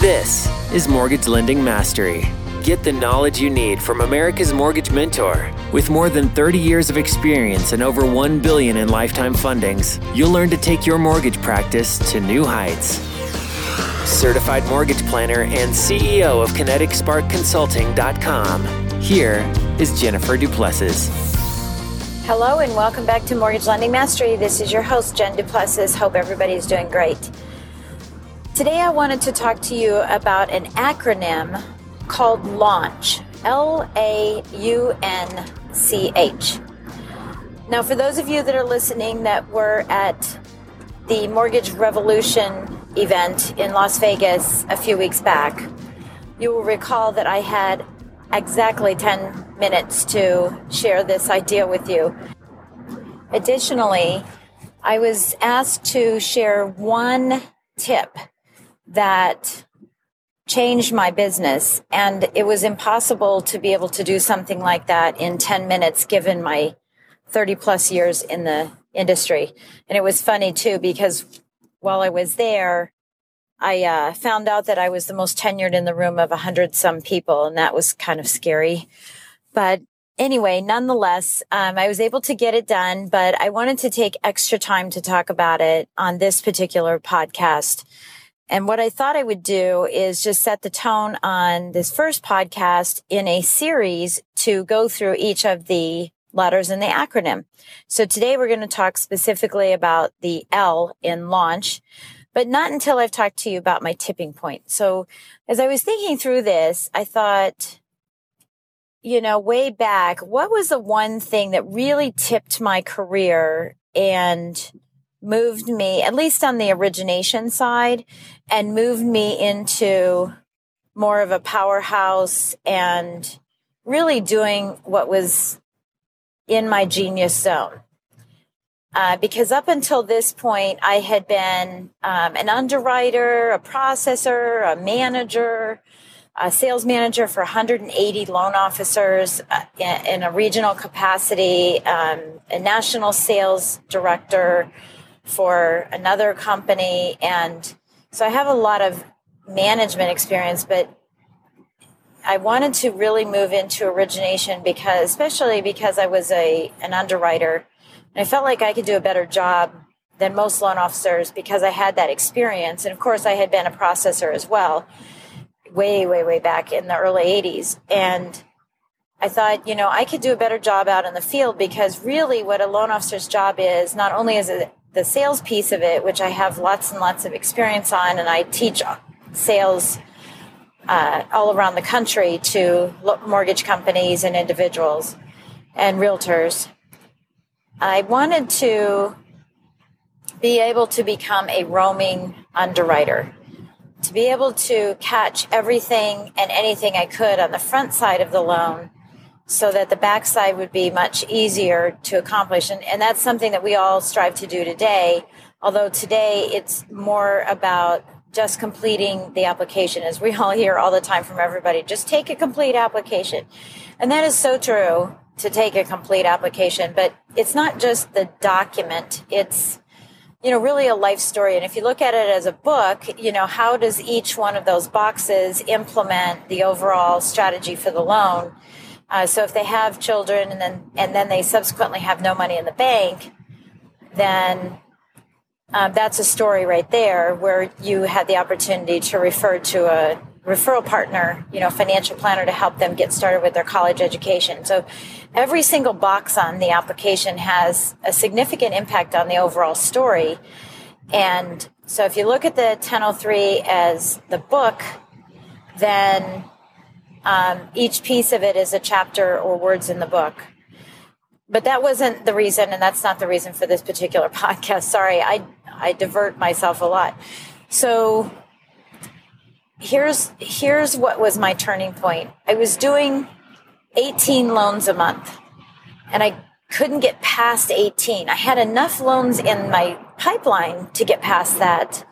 This is Mortgage Lending Mastery. Get the knowledge you need from America's Mortgage Mentor. With more than 30 years of experience and over 1 billion in lifetime fundings, you'll learn to take your mortgage practice to new heights. Certified mortgage planner and CEO of KineticSparkConsulting.com. Here is Jennifer Duplessis. Hello and welcome back to Mortgage Lending Mastery. This is your host, Jen Duplessis. Hope everybody's doing great. Today I wanted to talk to you about an acronym called LAUNCH. L A U N C H. Now, for those of you that are listening that were at the Mortgage Revolution event in Las Vegas a few weeks back, you will recall that I had exactly 10 minutes to share this idea with you. Additionally, I was asked to share one tip that changed my business. And it was impossible to be able to do something like that in 10 minutes, given my 30 plus years in the industry. And it was funny too, because while I was there, I uh, found out that I was the most tenured in the room of a hundred some people, and that was kind of scary. But anyway, nonetheless, um, I was able to get it done, but I wanted to take extra time to talk about it on this particular podcast and what I thought I would do is just set the tone on this first podcast in a series to go through each of the letters in the acronym. So today we're going to talk specifically about the L in launch, but not until I've talked to you about my tipping point. So as I was thinking through this, I thought, you know, way back, what was the one thing that really tipped my career and moved me, at least on the origination side, and moved me into more of a powerhouse and really doing what was in my genius zone. Uh, because up until this point, I had been um, an underwriter, a processor, a manager, a sales manager for 180 loan officers uh, in, in, a regional capacity, um, a national sales director, for another company. And so I have a lot of management experience, but I wanted to really move into origination because, especially because I was a an underwriter, and I felt like I could do a better job than most loan officers because I had that experience, and of course I had been a processor as well, way way way back in the early '80s, and I thought, you know, I could do a better job out in the field because really what a loan officer's job is, not only is it the sales piece of it, which I have lots and lots of experience on, and I teach sales uh, all around the country to mortgage companies and individuals and realtors. I wanted to be able to become a roaming underwriter, to be able to catch everything and anything I could on the front side of the loan so that the backside would be much easier to accomplish. And, and that's something that we all strive to do today. Although today it's more about just completing the application, as we all hear all the time from everybody. Just take a complete application. And that is so true to take a complete application, but it's not just the document. It's, you know, really a life story. And if you look at it as a book, you know, how does each one of those boxes implement the overall strategy for the loan? Uh, so if they have children and then and then they subsequently have no money in the bank, then um, that's a story right there where you had the opportunity to refer to a referral partner, you know, financial planner to help them get started with their college education. So every single box on the application has a significant impact on the overall story. And so if you look at the 1003 as the book, then um, each piece of it is a chapter or words in the book. But that wasn't the reason, and that's not the reason for this particular podcast. Sorry, I, I divert myself a lot. So, here's here's what was my turning point. I was doing 18 loans a month and I couldn't get past 18. I had enough loans in my pipeline to get past that,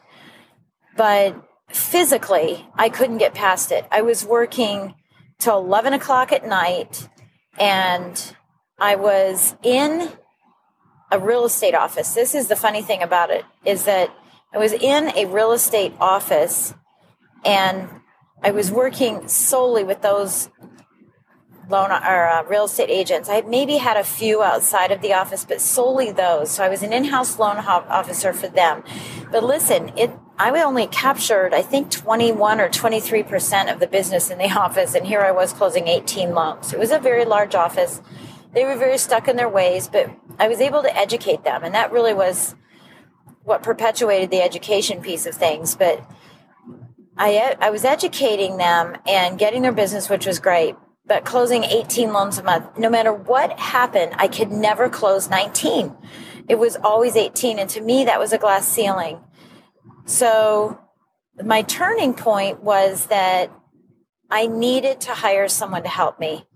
but physically, I couldn't get past it. I was working till 11 o'clock at night and I was in a real estate office. This is the funny thing about it is that I was in a real estate office and I was working solely with those loan or uh, real estate agents. I maybe had a few outside of the office, but solely those. So I was an in-house loan officer for them. But listen, it I only captured I think 21 or 23 percent of the business in the office, and here I was closing 18 loans. It was a very large office. They were very stuck in their ways, but I was able to educate them, and that really was what perpetuated the education piece of things. But I I was educating them and getting their business, which was great but closing 18 loans a month. No matter what happened, I could never close 19. It was always 18. And to me, that was a glass ceiling. So my turning point was that I needed to hire someone to help me.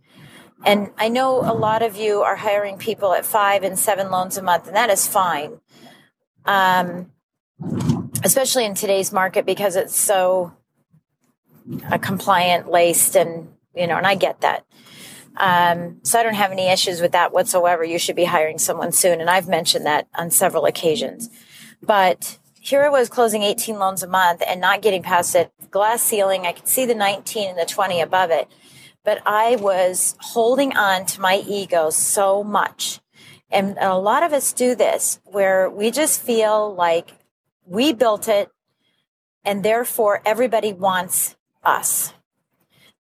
And I know a lot of you are hiring people at five and seven loans a month, and that is fine. Um, especially in today's market because it's so compliant laced and you know, and I get that. Um, so I don't have any issues with that whatsoever. You should be hiring someone soon. And I've mentioned that on several occasions. But here I was closing 18 loans a month and not getting past it. Glass ceiling. I could see the 19 and the 20 above it. But I was holding on to my ego so much. And a lot of us do this where we just feel like we built it and therefore everybody wants us.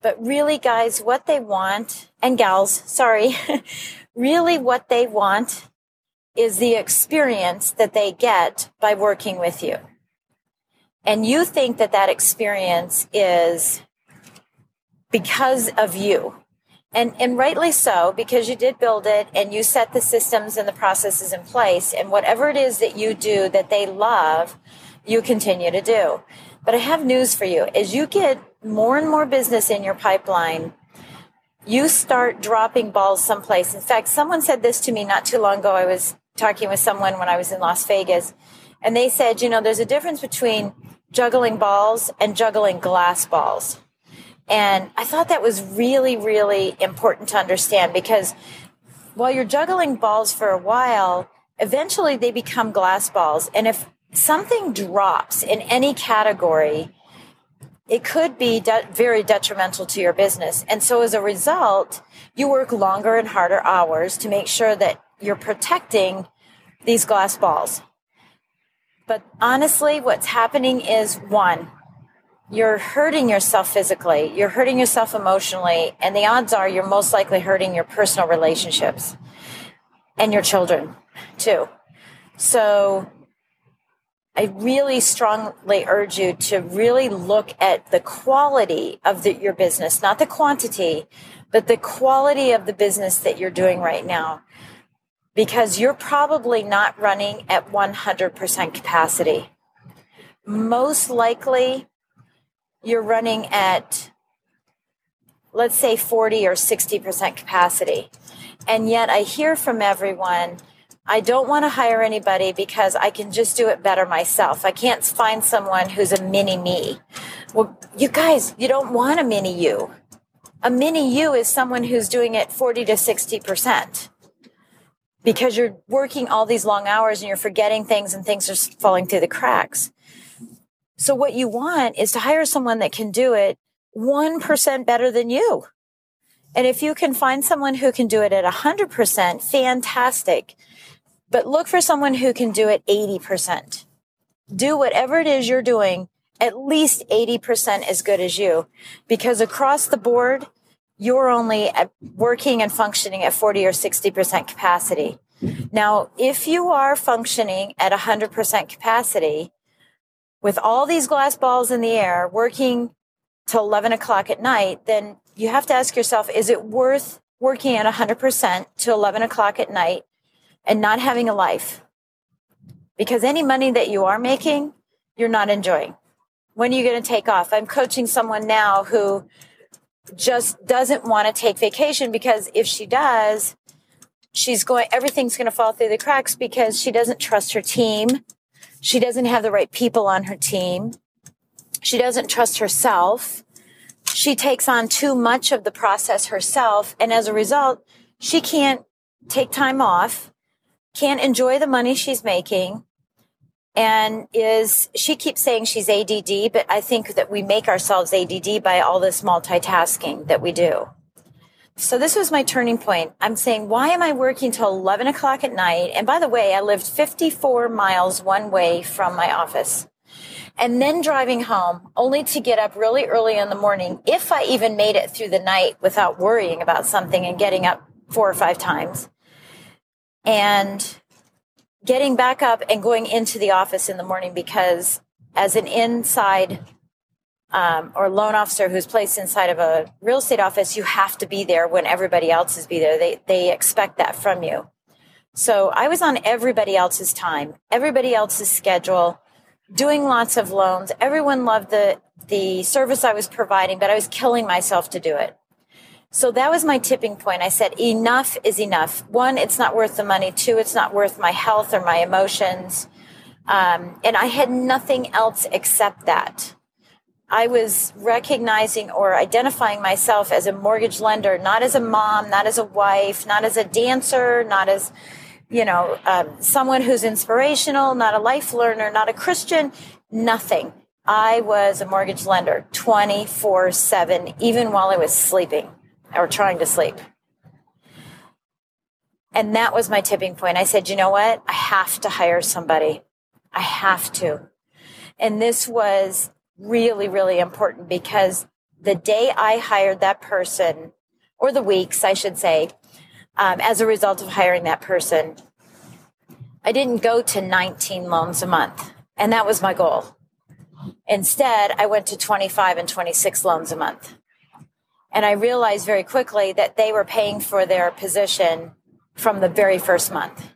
But really, guys, what they want, and gals, sorry, really what they want is the experience that they get by working with you. And you think that that experience is because of you. And, and rightly so, because you did build it and you set the systems and the processes in place. And whatever it is that you do that they love, you continue to do. But I have news for you. As you get more and more business in your pipeline, you start dropping balls someplace. In fact, someone said this to me not too long ago. I was talking with someone when I was in Las Vegas, and they said, you know, there's a difference between juggling balls and juggling glass balls. And I thought that was really, really important to understand because while you're juggling balls for a while, eventually they become glass balls. And if something drops in any category, it could be de- very detrimental to your business. And so as a result, you work longer and harder hours to make sure that you're protecting these glass balls. But honestly, what's happening is one, you're hurting yourself physically, you're hurting yourself emotionally, and the odds are you're most likely hurting your personal relationships and your children too. So I really strongly urge you to really look at the quality of the, your business, not the quantity, but the quality of the business that you're doing right now. Because you're probably not running at 100% capacity. Most likely, you're running at, let's say, 40 or 60% capacity. And yet, I hear from everyone I don't want to hire anybody because I can just do it better myself. I can't find someone who's a mini me. Well, you guys, you don't want a mini you. A mini you is someone who's doing it 40 to 60% because you're working all these long hours and you're forgetting things and things are falling through the cracks. So what you want is to hire someone that can do it 1% better than you. And if you can find someone who can do it at 100%, fantastic but look for someone who can do it 80%. Do whatever it is you're doing at least 80% as good as you because across the board, you're only working and functioning at 40 or 60% capacity. Now, if you are functioning at 100% capacity with all these glass balls in the air working till 11 o'clock at night, then you have to ask yourself, is it worth working at 100% to 11 o'clock at night and not having a life. Because any money that you are making, you're not enjoying. When are you going to take off? I'm coaching someone now who just doesn't want to take vacation because if she does, she's going, everything's going to fall through the cracks because she doesn't trust her team. She doesn't have the right people on her team. She doesn't trust herself. She takes on too much of the process herself. And as a result, she can't take time off, can't enjoy the money she's making, and is she keeps saying she's ADD, but I think that we make ourselves ADD by all this multitasking that we do. So this was my turning point. I'm saying, why am I working till 11 o'clock at night? And by the way, I lived 54 miles one way from my office and then driving home only to get up really early in the morning. If I even made it through the night without worrying about something and getting up four or five times and getting back up and going into the office in the morning because as an inside um, or loan officer who's placed inside of a real estate office, you have to be there when everybody else is be there. They they expect that from you. So I was on everybody else's time, everybody else's schedule, doing lots of loans. Everyone loved the the service I was providing, but I was killing myself to do it. So that was my tipping point. I said, enough is enough. One, it's not worth the money. Two, it's not worth my health or my emotions. Um, and I had nothing else except that. I was recognizing or identifying myself as a mortgage lender, not as a mom, not as a wife, not as a dancer, not as, you know, um, someone who's inspirational, not a life learner, not a Christian, nothing. I was a mortgage lender 24 7, even while I was sleeping or trying to sleep. And that was my tipping point. I said, you know what? I have to hire somebody. I have to. And this was really, really important because the day I hired that person, or the weeks, I should say, um, as a result of hiring that person, I didn't go to 19 loans a month. And that was my goal. Instead, I went to 25 and 26 loans a month. And I realized very quickly that they were paying for their position from the very first month.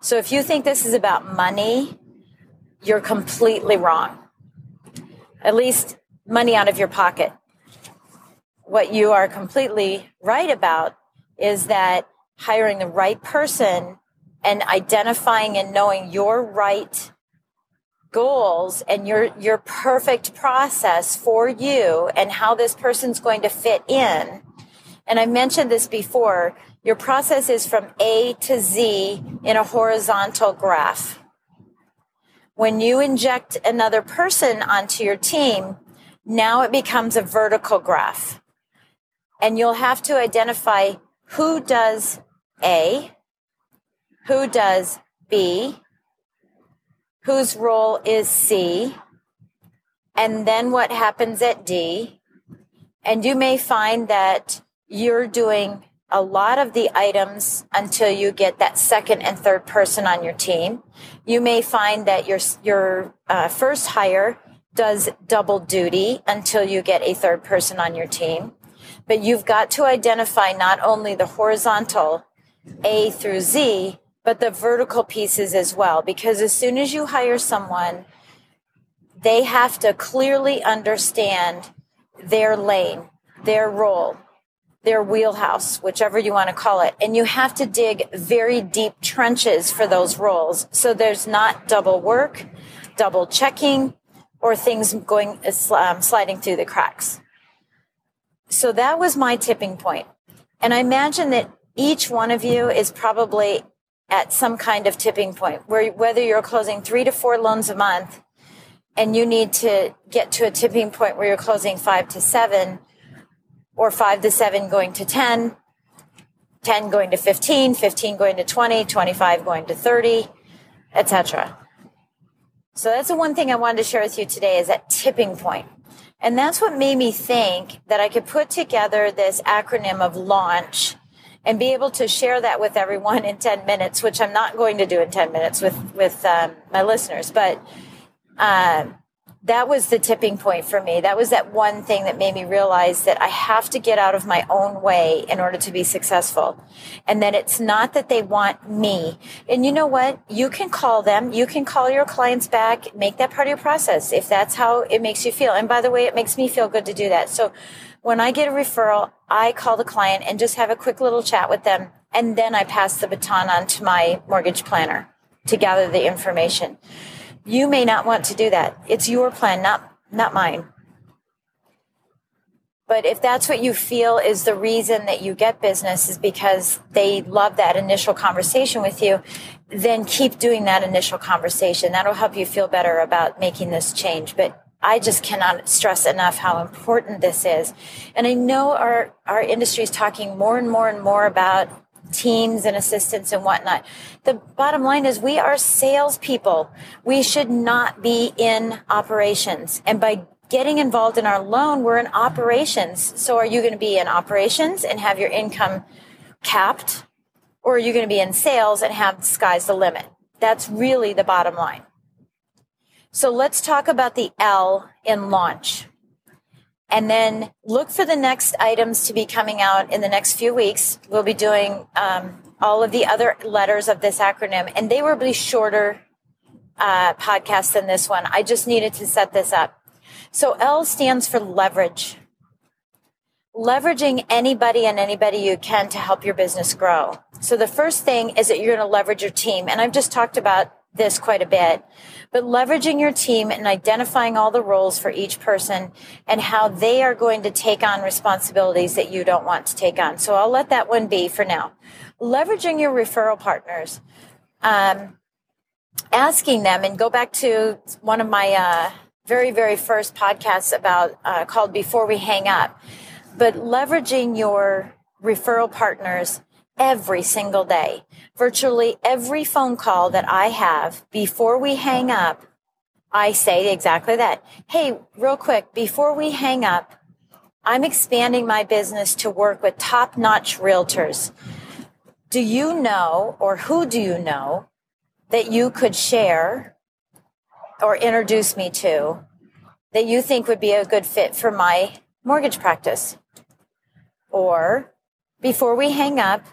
So if you think this is about money, you're completely wrong. At least money out of your pocket. What you are completely right about is that hiring the right person and identifying and knowing your right goals and your your perfect process for you and how this person's going to fit in. And i mentioned this before your process is from a to z in a horizontal graph. When you inject another person onto your team now it becomes a vertical graph. And you'll have to identify who does a who does b whose role is C, and then what happens at D. And you may find that you're doing a lot of the items until you get that second and third person on your team. You may find that your your uh, first hire does double duty until you get a third person on your team. But you've got to identify not only the horizontal A through Z, but the vertical pieces as well. Because as soon as you hire someone, they have to clearly understand their lane, their role, their wheelhouse, whichever you want to call it. And you have to dig very deep trenches for those roles. So there's not double work, double checking, or things going um, sliding through the cracks. So that was my tipping point. And I imagine that each one of you is probably at some kind of tipping point where whether you're closing three to four loans a month and you need to get to a tipping point where you're closing five to seven or five to seven going to 10 10 going to 15 15 going to 20 25 going to 30 etc so that's the one thing i wanted to share with you today is that tipping point. And that's what made me think that i could put together this acronym of launch and be able to share that with everyone in 10 minutes, which I'm not going to do in 10 minutes with, with um, my listeners. But uh, that was the tipping point for me. That was that one thing that made me realize that I have to get out of my own way in order to be successful. And that it's not that they want me. And you know what? You can call them. You can call your clients back, make that part of your process if that's how it makes you feel. And by the way, it makes me feel good to do that. So when I get a referral, I call the client and just have a quick little chat with them. And then I pass the baton on to my mortgage planner to gather the information. You may not want to do that. It's your plan, not, not mine. But if that's what you feel is the reason that you get business is because they love that initial conversation with you, then keep doing that initial conversation. That'll help you feel better about making this change. But I just cannot stress enough how important this is. And I know our, our industry is talking more and more and more about teams and assistants and whatnot. The bottom line is we are salespeople. We should not be in operations. And by getting involved in our loan, we're in operations. So are you going to be in operations and have your income capped? Or are you going to be in sales and have the sky's the limit? That's really the bottom line. So let's talk about the L in launch and then look for the next items to be coming out in the next few weeks. We'll be doing um, all of the other letters of this acronym, and they will be shorter uh, podcasts than this one. I just needed to set this up. So L stands for leverage. Leveraging anybody and anybody you can to help your business grow. So the first thing is that you're going to leverage your team. And I've just talked about this quite a bit but leveraging your team and identifying all the roles for each person and how they are going to take on responsibilities that you don't want to take on. So I'll let that one be for now. Leveraging your referral partners. Um, asking them and go back to one of my uh, very very first podcasts about uh, called before we hang up but leveraging your referral partners every single day virtually every phone call that I have before we hang up, I say exactly that. Hey, real quick, before we hang up, I'm expanding my business to work with top notch realtors. Do you know, or who do you know, that you could share or introduce me to that you think would be a good fit for my mortgage practice? Or before we hang up,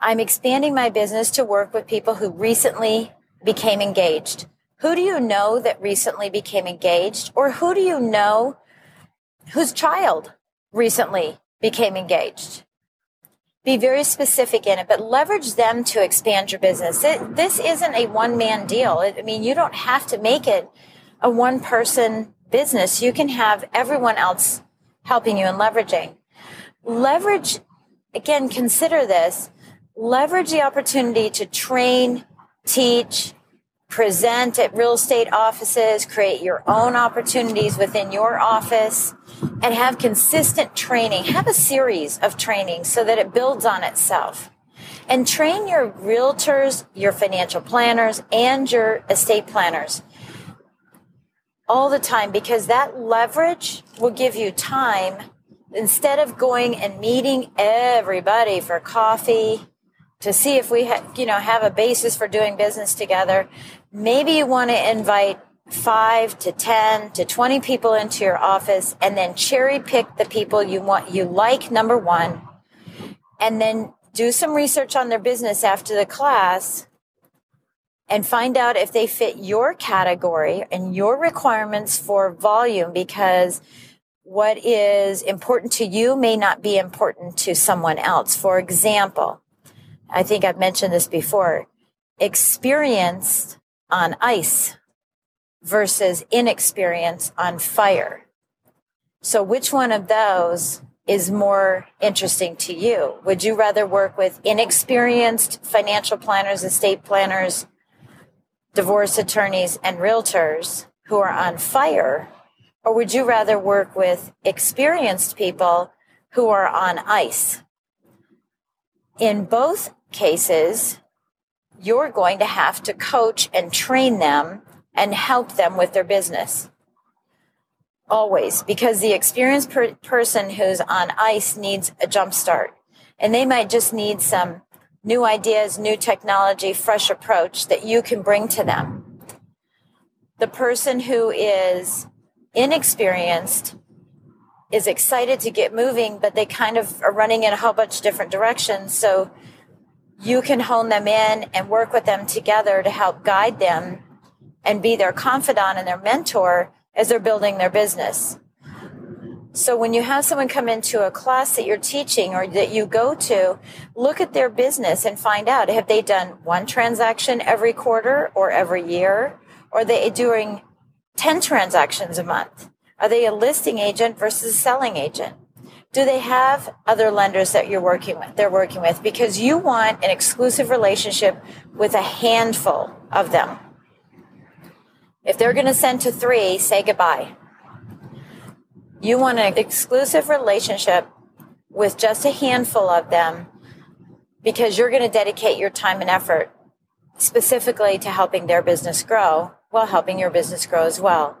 I'm expanding my business to work with people who recently became engaged. Who do you know that recently became engaged? Or who do you know whose child recently became engaged? Be very specific in it, but leverage them to expand your business. It, this isn't a one man deal. I mean, you don't have to make it a one person business. You can have everyone else helping you and leveraging. Leverage, again, consider this leverage the opportunity to train, teach, present at real estate offices, create your own opportunities within your office, and have consistent training. Have a series of training so that it builds on itself. And train your realtors, your financial planners, and your estate planners all the time because that leverage will give you time instead of going and meeting everybody for coffee to see if we ha- you know have a basis for doing business together maybe you want to invite 5 to 10 to 20 people into your office and then cherry pick the people you want you like number 1 and then do some research on their business after the class and find out if they fit your category and your requirements for volume because what is important to you may not be important to someone else. For example, I think I've mentioned this before, experienced on ice versus inexperienced on fire. So which one of those is more interesting to you? Would you rather work with inexperienced financial planners, estate planners, divorce attorneys, and realtors who are on fire? Or would you rather work with experienced people who are on ice? In both cases, you're going to have to coach and train them and help them with their business. Always, because the experienced per- person who's on ice needs a jump start. And they might just need some new ideas, new technology, fresh approach that you can bring to them. The person who is inexperienced is excited to get moving, but they kind of are running in a whole bunch of different directions. So you can hone them in and work with them together to help guide them and be their confidant and their mentor as they're building their business. So when you have someone come into a class that you're teaching or that you go to, look at their business and find out have they done one transaction every quarter or every year? Or are they doing 10 transactions a month? Are they a listing agent versus a selling agent? Do they have other lenders that you're working with? They're working with because you want an exclusive relationship with a handful of them. If they're going to send to three, say goodbye you want an exclusive relationship with just a handful of them because you're going to dedicate your time and effort specifically to helping their business grow while helping your business grow as well.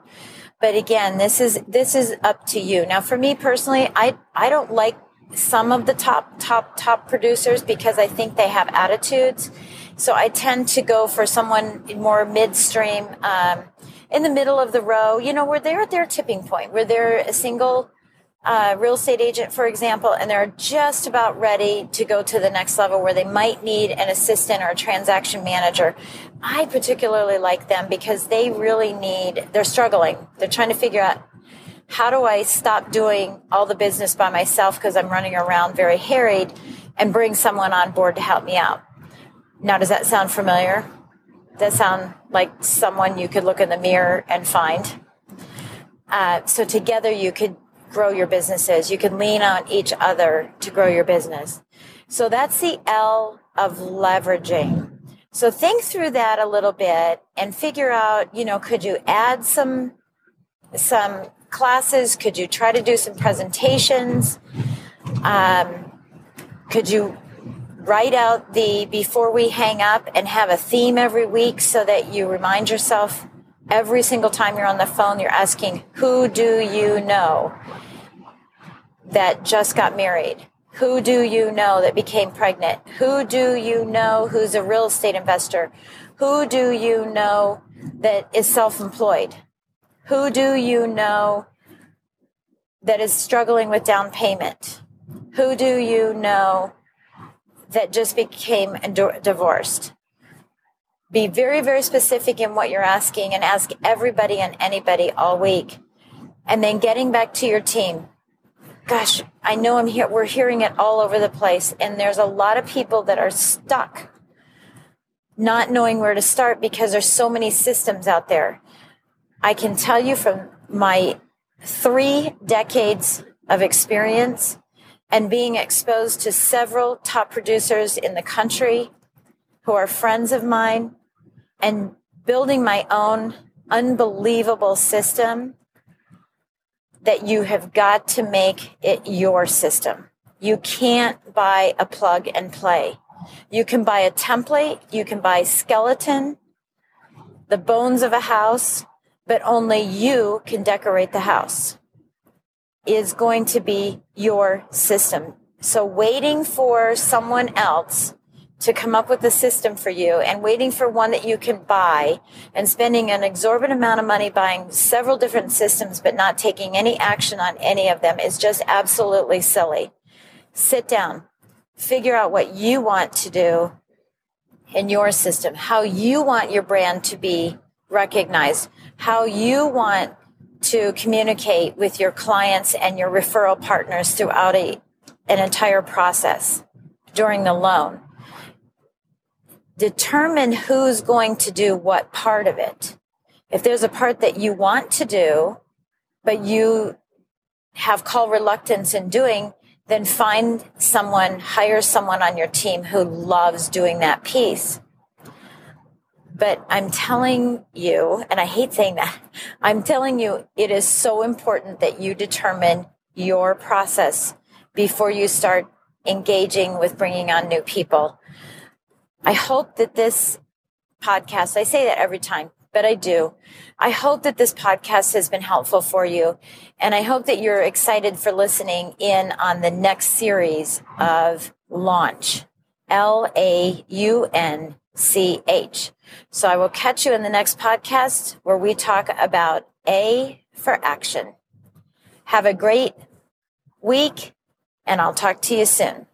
But again, this is this is up to you. Now for me personally, I I don't like some of the top top top producers because I think they have attitudes. So I tend to go for someone more midstream um, in the middle of the row, you know, where they're at their tipping point, where they're a single uh, real estate agent, for example, and they're just about ready to go to the next level where they might need an assistant or a transaction manager. I particularly like them because they really need, they're struggling. They're trying to figure out how do I stop doing all the business by myself because I'm running around very harried and bring someone on board to help me out. Now, does that sound familiar? Does that sound like someone you could look in the mirror and find. Uh, so together you could grow your businesses. You can lean on each other to grow your business. So that's the L of leveraging. So think through that a little bit and figure out, you know, could you add some some classes? Could you try to do some presentations? Um, could you write out the before we hang up and have a theme every week so that you remind yourself every single time you're on the phone, you're asking, Who do you know that just got married? Who do you know that became pregnant? Who do you know who's a real estate investor? Who do you know that is self employed? Who do you know that is struggling with down payment? Who do you know that just became divorced. Be very, very specific in what you're asking and ask everybody and anybody all week. And then getting back to your team. Gosh, I know I'm here. We're hearing it all over the place. And there's a lot of people that are stuck not knowing where to start because there's so many systems out there. I can tell you from my three decades of experience and being exposed to several top producers in the country who are friends of mine and building my own unbelievable system that you have got to make it your system. You can't buy a plug and play. You can buy a template, you can buy skeleton, the bones of a house, but only you can decorate the house is going to be your system. So waiting for someone else to come up with a system for you and waiting for one that you can buy and spending an exorbitant amount of money buying several different systems but not taking any action on any of them is just absolutely silly. Sit down, figure out what you want to do in your system, how you want your brand to be recognized, how you want to communicate with your clients and your referral partners throughout a, an entire process during the loan. Determine who's going to do what part of it. If there's a part that you want to do, but you have call reluctance in doing, then find someone, hire someone on your team who loves doing that piece but I'm telling you, and I hate saying that, I'm telling you, it is so important that you determine your process before you start engaging with bringing on new people. I hope that this podcast, I say that every time, but I do. I hope that this podcast has been helpful for you. And I hope that you're excited for listening in on the next series of Launch. L A U N C H. So I will catch you in the next podcast where we talk about A for action. Have a great week, and I'll talk to you soon.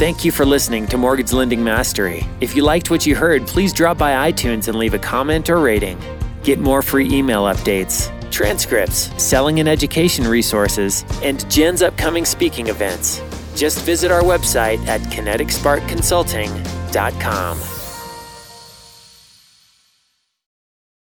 Thank you for listening to Mortgage Lending Mastery. If you liked what you heard, please drop by iTunes and leave a comment or rating. Get more free email updates, transcripts, selling and education resources, and Jen's upcoming speaking events. Just visit our website at kineticsparkconsulting.com.